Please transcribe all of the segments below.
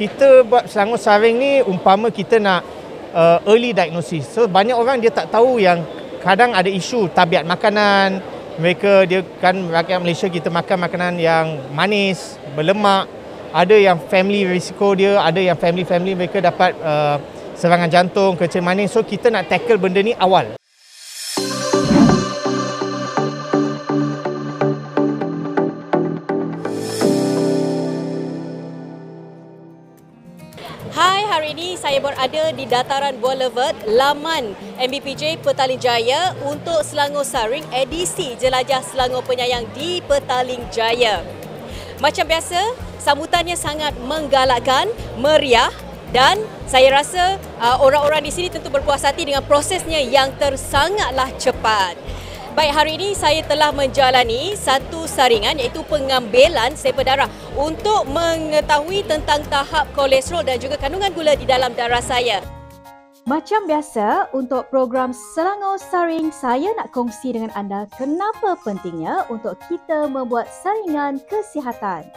Kita buat Selangor Saring ni umpama kita nak uh, early diagnosis. So banyak orang dia tak tahu yang kadang ada isu tabiat makanan. Mereka dia kan rakyat Malaysia kita makan makanan yang manis, berlemak. Ada yang family risiko dia, ada yang family-family mereka dapat uh, serangan jantung, kecil manis. So kita nak tackle benda ni awal. Ini saya berada di Dataran Boulevard, laman MBPJ Petaling Jaya untuk Selangor Saring edisi Jelajah Selangor Penyayang di Petaling Jaya. Macam biasa, sambutannya sangat menggalakkan, meriah dan saya rasa uh, orang-orang di sini tentu berpuas hati dengan prosesnya yang tersangatlah cepat. Baik, hari ini saya telah menjalani satu saringan iaitu pengambilan sampel darah untuk mengetahui tentang tahap kolesterol dan juga kandungan gula di dalam darah saya. Macam biasa, untuk program Selangor Saring, saya nak kongsi dengan anda kenapa pentingnya untuk kita membuat saringan kesihatan.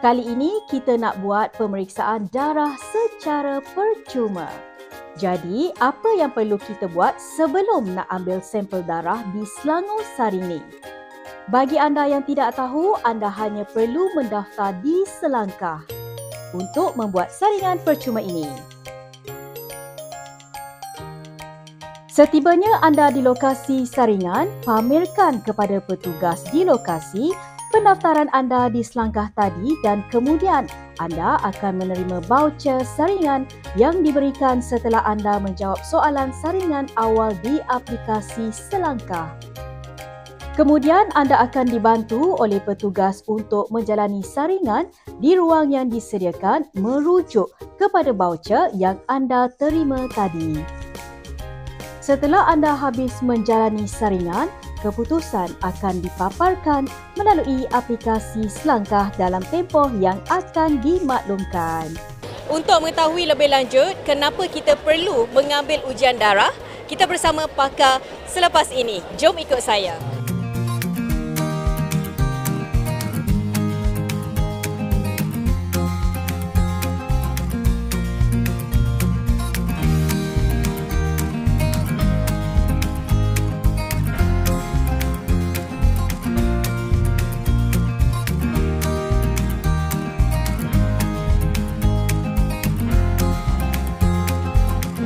Kali ini kita nak buat pemeriksaan darah secara percuma. Jadi, apa yang perlu kita buat sebelum nak ambil sampel darah di Selangor Saring ni? Bagi anda yang tidak tahu, anda hanya perlu mendaftar di Selangkah untuk membuat saringan percuma ini. Setibanya anda di lokasi saringan, pamerkan kepada petugas di lokasi pendaftaran anda di selangkah tadi dan kemudian anda akan menerima voucher saringan yang diberikan setelah anda menjawab soalan saringan awal di aplikasi Selangkah. Kemudian anda akan dibantu oleh petugas untuk menjalani saringan di ruang yang disediakan merujuk kepada voucher yang anda terima tadi. Setelah anda habis menjalani saringan, keputusan akan dipaparkan melalui aplikasi Selangkah dalam tempoh yang akan dimaklumkan. Untuk mengetahui lebih lanjut kenapa kita perlu mengambil ujian darah, kita bersama pakar selepas ini. Jom ikut saya.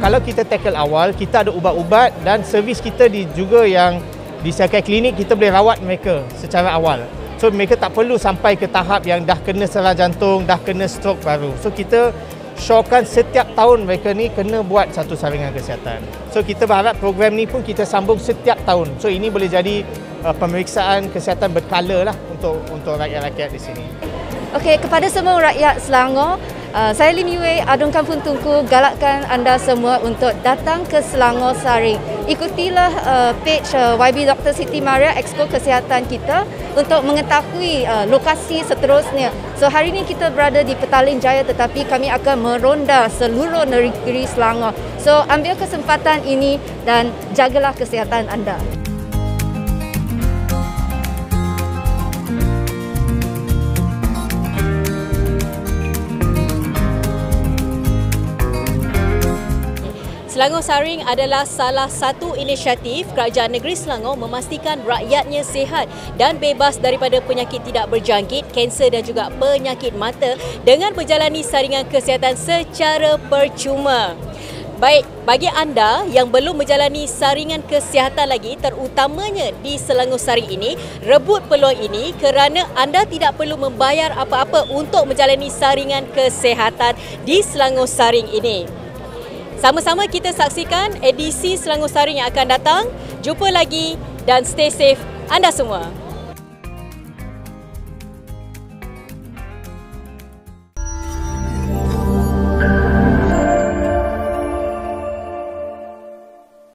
Kalau kita tackle awal, kita ada ubat-ubat dan servis kita di juga yang disediakan klinik, kita boleh rawat mereka secara awal. So mereka tak perlu sampai ke tahap yang dah kena serangan jantung, dah kena stroke baru. So kita syorkan setiap tahun mereka ni kena buat satu saringan kesihatan. So kita berharap program ni pun kita sambung setiap tahun. So ini boleh jadi uh, pemeriksaan kesihatan berkala lah untuk untuk rakyat-rakyat di sini. Okey, kepada semua rakyat Selangor, uh, saya Lim Yue, Adun Kampung Tunku galakkan anda semua untuk datang ke Selangor Saring. Ikutilah uh, page uh, YB Dr. Siti Maria Expo Kesihatan kita untuk mengetahui uh, lokasi seterusnya. So hari ini kita berada di Petaling Jaya tetapi kami akan meronda seluruh negeri Selangor. So ambil kesempatan ini dan jagalah kesihatan anda. Selangor Saring adalah salah satu inisiatif Kerajaan Negeri Selangor memastikan rakyatnya sihat dan bebas daripada penyakit tidak berjangkit, kanser dan juga penyakit mata dengan menjalani saringan kesihatan secara percuma. Baik, bagi anda yang belum menjalani saringan kesihatan lagi terutamanya di Selangor Saring ini, rebut peluang ini kerana anda tidak perlu membayar apa-apa untuk menjalani saringan kesihatan di Selangor Saring ini. Sama-sama kita saksikan edisi Selangor Saring yang akan datang. Jumpa lagi dan stay safe anda semua.